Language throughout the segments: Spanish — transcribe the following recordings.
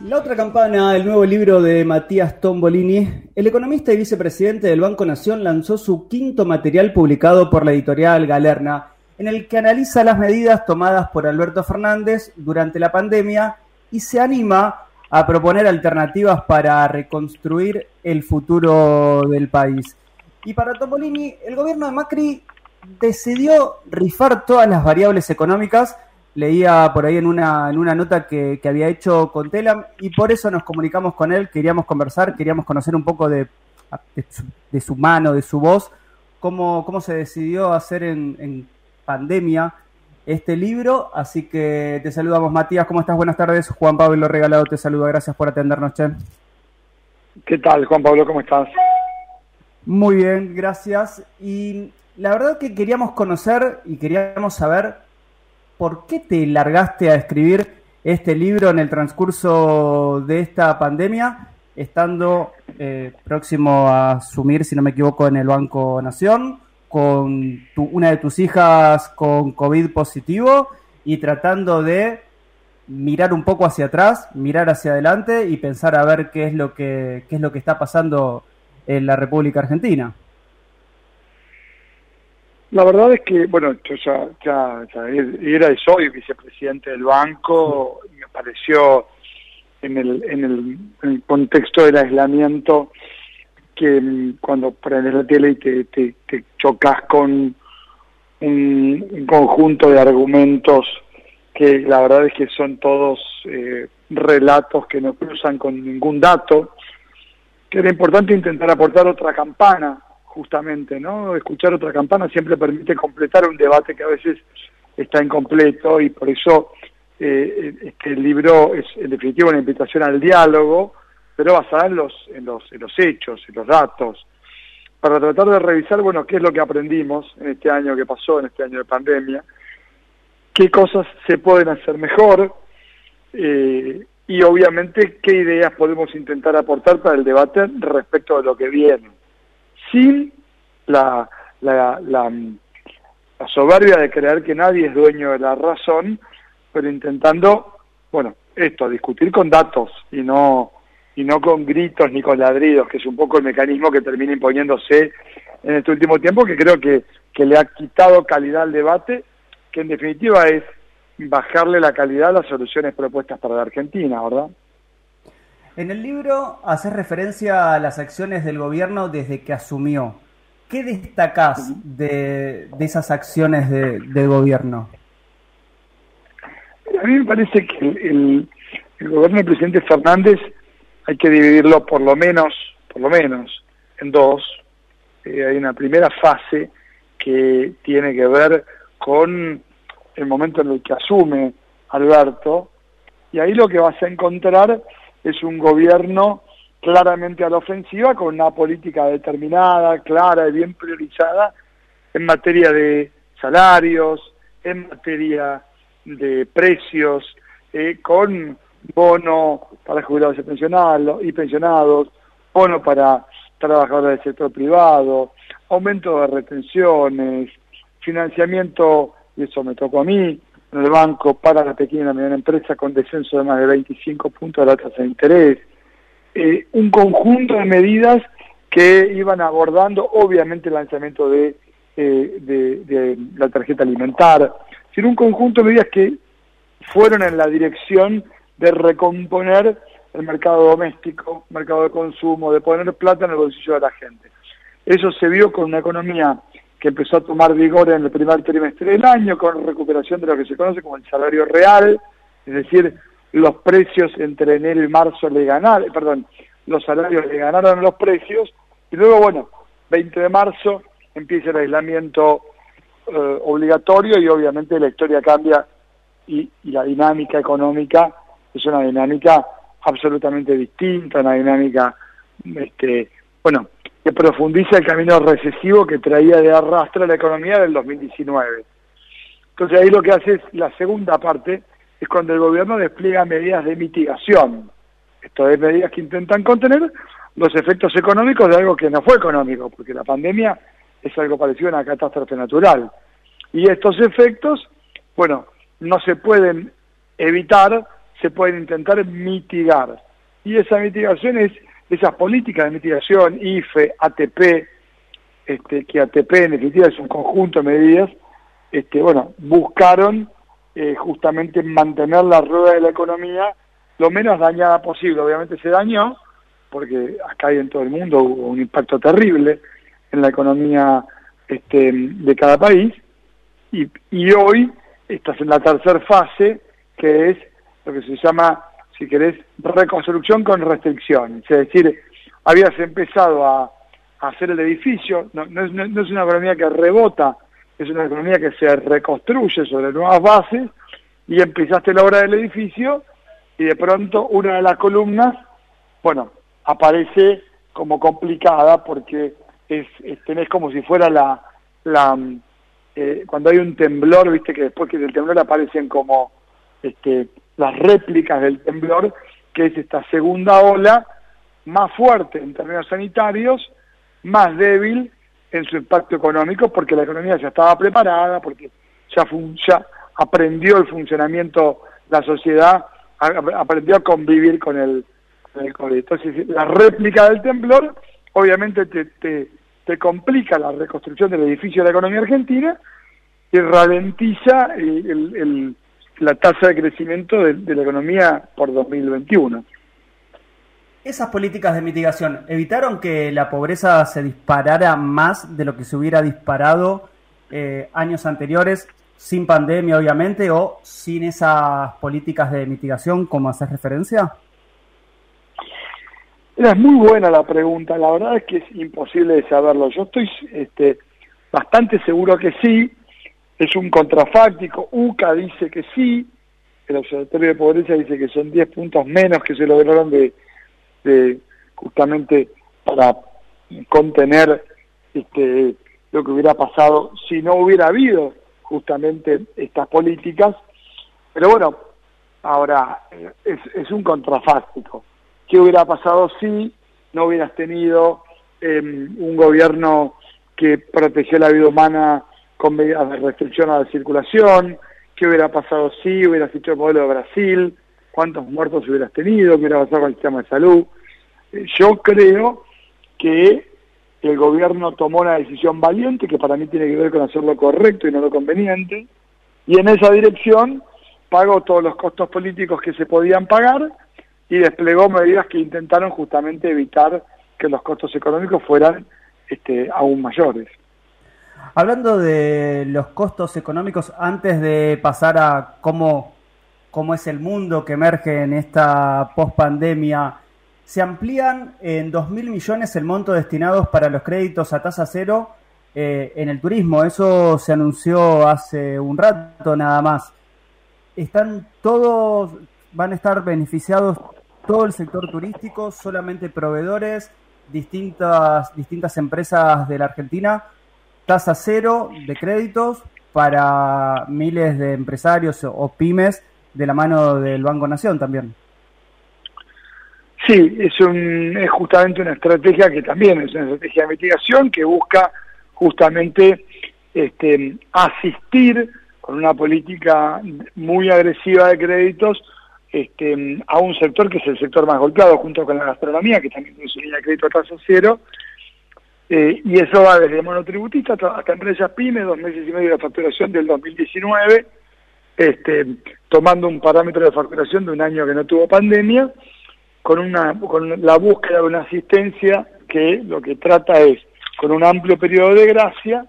La otra campana, el nuevo libro de Matías Tombolini, el economista y vicepresidente del Banco Nación lanzó su quinto material publicado por la editorial Galerna, en el que analiza las medidas tomadas por Alberto Fernández durante la pandemia y se anima a proponer alternativas para reconstruir el futuro del país. Y para Tombolini, el gobierno de Macri decidió rifar todas las variables económicas leía por ahí en una, en una nota que, había hecho con Telam y por eso nos comunicamos con él, queríamos conversar, queríamos conocer un poco de, de, su, mano, de su voz, cómo, cómo se decidió hacer en, pandemia este libro. Así que te saludamos, Matías. ¿Cómo estás? Buenas tardes. Juan Pablo Regalado te saluda. Gracias por atendernos, Che. ¿Qué tal, Juan Pablo? ¿Cómo estás? Muy bien, gracias. Y la verdad que queríamos conocer y queríamos saber ¿por qué te largaste a escribir este libro en el transcurso de esta pandemia, estando eh, próximo a asumir, si no me equivoco, en el Banco Nación, con una de tus hijas con COVID positivo y tratando de mirar un poco hacia atrás, mirar hacia adelante y pensar a ver qué es lo que, qué es lo que está pasando en la República Argentina? La verdad es que, bueno, yo ya, era y soy vicepresidente del banco, y me pareció en el, en el, contexto del aislamiento que cuando prendes la tele y te, te, te chocas con un, conjunto de argumentos que la verdad es que son todos eh, relatos que no cruzan con ningún dato, que era importante intentar aportar otra campana justamente, ¿no? Escuchar otra campana siempre permite completar un debate que a veces está incompleto y por eso eh, este libro es en definitiva una invitación al diálogo, pero basada en los, en los, en los hechos, en los datos, para tratar de revisar, bueno, qué es lo que aprendimos en este año que pasó, en este año de pandemia, qué cosas se pueden hacer mejor eh, y obviamente qué ideas podemos intentar aportar para el debate respecto de lo que viene sin la, la, la, soberbia de creer que nadie es dueño de la razón, pero intentando, bueno, esto, discutir con datos y no y no con gritos ni con ladridos, que es un poco el mecanismo que termina imponiéndose en este último tiempo, que creo que, que le ha quitado calidad al debate, que en definitiva es bajarle la calidad a las soluciones propuestas para la Argentina, ¿verdad? En el libro haces referencia a las acciones del gobierno desde que asumió. ¿Qué destacás de, esas acciones de, del gobierno? A mí me parece que el, gobierno del presidente Fernández hay que dividirlo por lo menos, por lo menos, en dos. Eh, hay una primera fase que tiene que ver con el momento en el que asume Alberto, y ahí lo que vas a encontrar es un gobierno claramente a la ofensiva con una política determinada, clara y bien priorizada en materia de salarios, en materia de precios, eh, con bono para jubilados y pensionados, y pensionados, bono para trabajadores del sector privado, aumento de retenciones, financiamiento, y eso me tocó a mí, en el banco para la pequeña y la mediana empresa con descenso de más de 25 puntos de la tasa de interés. Eh, un conjunto de medidas que iban abordando, obviamente, el lanzamiento de, eh, de, la tarjeta alimentar, sino un conjunto de medidas que fueron en la dirección de recomponer el mercado doméstico, mercado de consumo, de poner plata en el bolsillo de la gente. Eso se vio con una economía que empezó a tomar vigor en el primer trimestre del año con recuperación de lo que se conoce como el salario real, es decir, los precios entre enero y marzo le ganaron, perdón, los salarios le ganaron los precios, y luego, bueno, 20 de marzo empieza el aislamiento eh, obligatorio y obviamente la historia cambia y, y la dinámica económica es una dinámica absolutamente distinta, una dinámica, este, bueno, que profundiza el camino recesivo que traía de arrastre la economía del 2019. Entonces ahí lo que hace es la segunda parte, es cuando el gobierno despliega medidas de mitigación. Esto es medidas que intentan contener los efectos económicos de algo que no fue económico, porque la pandemia es algo parecido a una catástrofe natural. Y estos efectos, bueno, no se pueden evitar se pueden intentar mitigar. Y esa mitigación es esas políticas de mitigación, IFE, ATP, este, que ATP en definitiva es un conjunto de medidas, este, bueno, buscaron eh, justamente mantener la rueda de la economía lo menos dañada posible. Obviamente se dañó, porque acá y en todo el mundo hubo un impacto terrible en la economía este, de cada país, y, y hoy estás en la tercera fase, que es lo que se llama, si querés, reconstrucción con restricciones. Es decir, habías empezado a, hacer el edificio, no, no, es, es, una economía que rebota, es una economía que se reconstruye sobre nuevas bases, y empezaste la obra del edificio, y de pronto una de las columnas, bueno, aparece como complicada porque es, tenés como si fuera la, la eh, cuando hay un temblor, viste que después que del temblor aparecen como este, las réplicas del temblor, que es esta segunda ola más fuerte en términos sanitarios, más débil en su impacto económico, porque la economía ya estaba preparada, porque ya, ya aprendió el funcionamiento, la sociedad aprendió a convivir con el, con el COVID. Entonces, la réplica del temblor obviamente te, te, te complica la reconstrucción del edificio de la economía argentina y ralentiza el, el la tasa de crecimiento de, la economía por 2021. Esas políticas de mitigación evitaron que la pobreza se disparara más de lo que se hubiera disparado eh, años anteriores, sin pandemia obviamente, o sin esas políticas de mitigación, como haces referencia? Es muy buena la pregunta, la verdad es que es imposible de saberlo. Yo estoy este, bastante seguro que sí, es un contrafáctico, UCA dice que sí, el Observatorio de Pobreza dice que son 10 puntos menos que se lograron de, justamente para contener este, lo que hubiera pasado si no hubiera habido justamente estas políticas. Pero bueno, ahora es, es un contrafáctico. ¿Qué hubiera pasado si no hubieras tenido eh, un gobierno que protegió la vida humana con medidas de restricción a la circulación, qué hubiera pasado si hubieras hecho el modelo de Brasil, cuántos muertos hubieras tenido, qué hubiera pasado con el sistema de salud. Eh, yo creo que el gobierno tomó una decisión valiente que para mí tiene que ver con hacer lo correcto y no lo conveniente, y en esa dirección pagó todos los costos políticos que se podían pagar y desplegó medidas que intentaron justamente evitar que los costos económicos fueran este, aún mayores. Hablando de los costos económicos, antes de pasar a cómo, cómo es el mundo que emerge en esta pospandemia, se amplían en 2.000 millones el monto destinados para los créditos a tasa cero eh, en el turismo. Eso se anunció hace un rato nada más. Están todos, van a estar beneficiados todo el sector turístico, solamente proveedores, distintas, distintas empresas de la Argentina tasa cero de créditos para miles de empresarios o pymes de la mano del Banco Nación también. Sí, es, un, es justamente una estrategia que también es una estrategia de mitigación que busca justamente este, asistir con una política muy agresiva de créditos este, a un sector que es el sector más golpeado junto con la gastronomía, que también tiene su línea de crédito a tasa cero, eh, y eso va desde monotributista hasta, empresas pymes, dos meses y medio de facturación del 2019, este, tomando un parámetro de facturación de un año que no tuvo pandemia, con, una, con la búsqueda de una asistencia que lo que trata es, con un amplio periodo de gracia,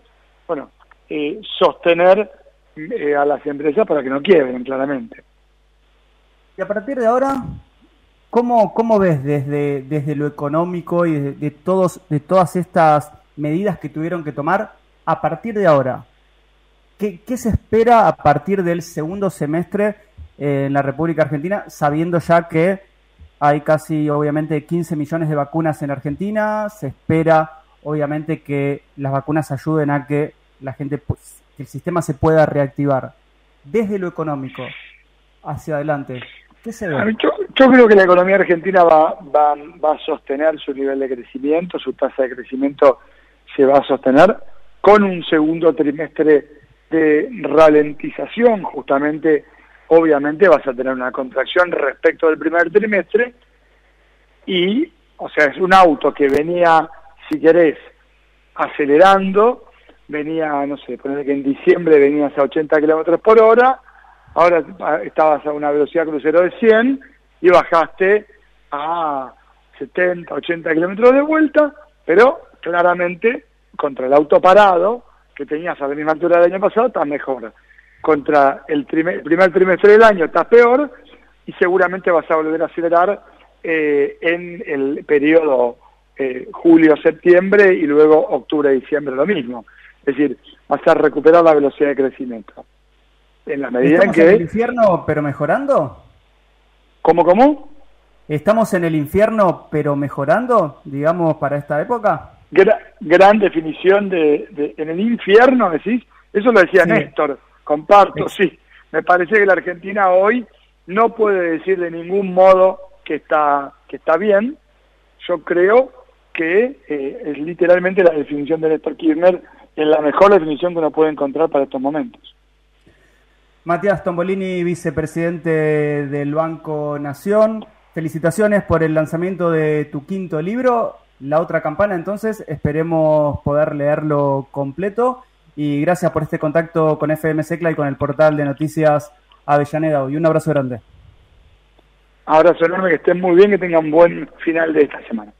bueno, eh, sostener eh, a las empresas para que no quiebren, claramente. Y a partir de ahora, ¿Cómo, cómo ves desde, desde lo económico y de, todos, de todas estas medidas que tuvieron que tomar a partir de ahora? ¿Qué, qué se espera a partir del segundo semestre eh, en la República Argentina, sabiendo ya que hay casi, obviamente, 15 millones de vacunas en Argentina? Se espera, obviamente, que las vacunas ayuden a que la gente, que el sistema se pueda reactivar. Desde lo económico, hacia adelante, ¿qué se ve? Yo creo que la economía argentina va, va, va a sostener su nivel de crecimiento, su tasa de crecimiento se va a sostener con un segundo trimestre de ralentización, justamente obviamente vas a tener una contracción respecto del primer trimestre y, o sea, es un auto que venía, si querés, acelerando, venía, no sé, poner que en diciembre venías a 80 kilómetros por hora, ahora estabas a una velocidad crucero de 100 y bajaste a 70, 80 kilómetros de vuelta, pero claramente contra el auto parado que tenías a la misma altura del año pasado estás mejor. Contra el, primer trimestre del año estás peor y seguramente vas a volver a acelerar eh, en el periodo eh, julio-septiembre y luego octubre-diciembre lo mismo. Es decir, vas a recuperar la velocidad de crecimiento. En la medida en que... en el infierno pero mejorando? ¿Cómo, cómo? ¿Estamos en el infierno pero mejorando, digamos, para esta época? gran definición de, en el infierno, decís. Eso lo decía Néstor, comparto, sí. Me parece que la Argentina hoy no puede decir de ningún modo que está, que está bien. Yo creo que eh, es literalmente la definición de Néstor Kirchner, es la mejor definición que uno puede encontrar para estos momentos. Matías Tombolini, vicepresidente del Banco Nación, felicitaciones por el lanzamiento de tu quinto libro la otra campana, entonces esperemos poder leerlo completo y gracias por este contacto con FM Secla y con el portal de noticias Avellaneda y un abrazo grande. Abrazo enorme, que estén muy bien, que tengan un buen final de esta semana.